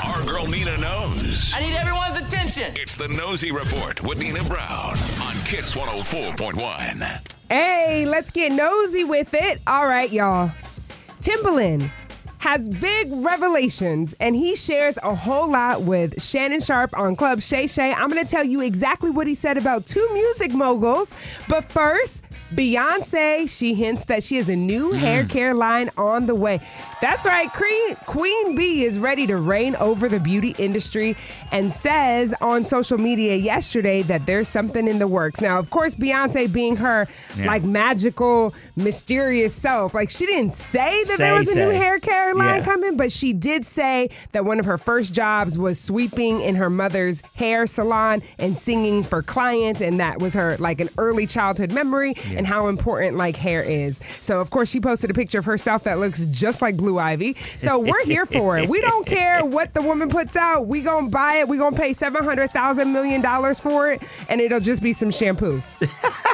Our girl Nina knows. I need everyone's attention. It's the Nosey Report with Nina Brown on Kiss 104.1. Hey, let's get nosy with it. All right, y'all. Timbaland has big revelations and he shares a whole lot with Shannon Sharpe on Club Shay Shay. I'm going to tell you exactly what he said about two music moguls. But first, Beyonce, she hints that she has a new mm-hmm. hair care line on the way. That's right, Queen, Bey is ready to reign over the beauty industry and says on social media yesterday that there's something in the works. Now, of course, Beyonce being her like magical, mysterious self, like she didn't say that there was a new hair care line Yeah. coming, but she did say that one of her first jobs was sweeping in her mother's hair salon and singing for clients, and that was her like an early childhood memory and how important like hair is. So of course she posted a picture of herself that looks just like Blue Ivy. So we're here for it. We don't care what the woman puts out. We gonna buy it. We gonna pay seven hundred thousand million dollars for it, and it'll just be some shampoo.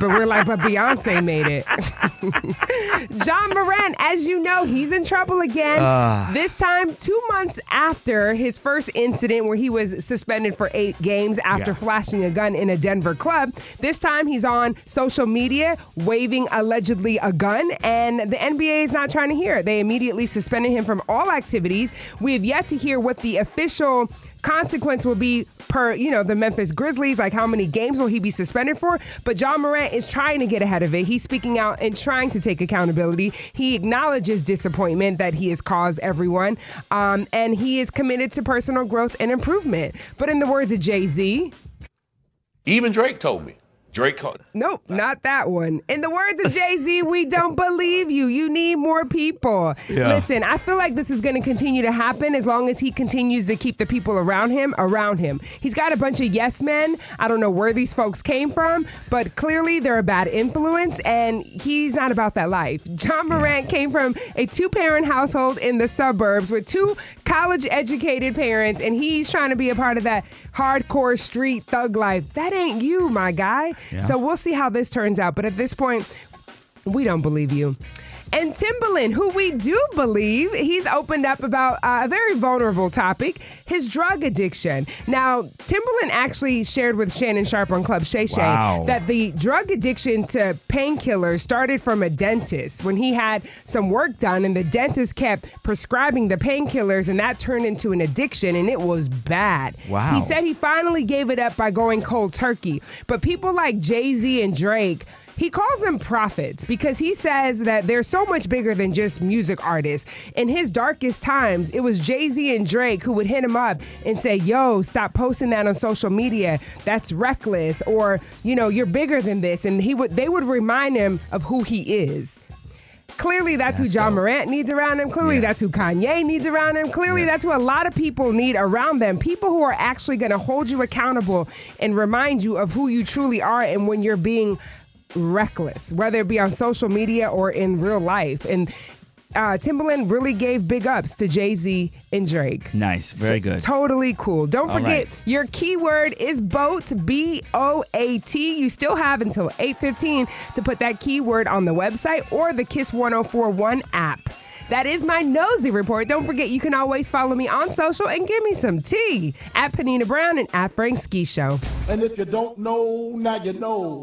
But we're like, but Beyonce made it. Ja Morant, as you know, he's in trouble again. Ah. this time, two months after his first incident where he was suspended for eight games after Yeah. flashing a gun in a Denver club. This time, he's on social media waving allegedly a gun, and the NBA is not trying to hear it. They immediately suspended him from all activities. We have yet to hear what the official consequence will be per you know the Memphis Grizzlies like how many games will he be suspended for but Ja Is trying to get ahead of it he's speaking out and trying to take accountability he acknowledges disappointment that he has caused everyone um, and he is committed to personal growth and improvement but in the words of Jay-Z Even Drake told me. Drake called. Nope, not that one. In the words of Jay Z, we don't believe you. You need more people. Yeah. Listen, I feel like this is going to continue to happen as long as he continues to keep the people around him around him. He's got a bunch of yes men. I don't know where these folks came from, but clearly they're a bad influence, and he's not about that life. Ja Morant came from a two parent household in the suburbs with two college educated parents, and he's trying to be a part of that hardcore street thug life. That ain't you, my guy. So we'll see how this turns out. But at this point, we don't believe you. And Timbaland, who we do believe, he's opened up about uh, a very vulnerable topic, his drug addiction. Now, Timbaland actually shared with Shannon Sharpe on Club Shay Shay Wow. that the drug addiction to painkillers started from a dentist when he had some work done and the dentist kept prescribing the painkillers and that turned into an addiction and it was bad. Wow. He said he finally gave it up by going cold turkey. But people like Jay-Z and Drake he calls them prophets because he says that they're so much bigger than just music artists. In his darkest times, it was Jay Z and Drake who would hit him up and say, Yo, stop posting that on social media. That's reckless. Or, you know, you're bigger than this. And he would they would remind him of who he is. Clearly, that's, who Ja Morant needs around him. Clearly, Yeah. that's who Kanye needs around him. Clearly, that's who a lot of people need around them. People who are actually going to hold you accountable and remind you of who you truly are and when you're being reckless, whether it be on social media or in real life. And uh, Timbaland really gave big ups to Jay Z and Drake. Nice. Very So- good. Totally cool. Don't All forget right. your keyword is boat B O A T. You still have until 8:15 to put that keyword on the website or the Kiss 1041 app. That is my nosy report. Don't forget you can always follow me on social and give me some tea at Panina Brown and at Frank Ski Show. And if you don't know, now you know.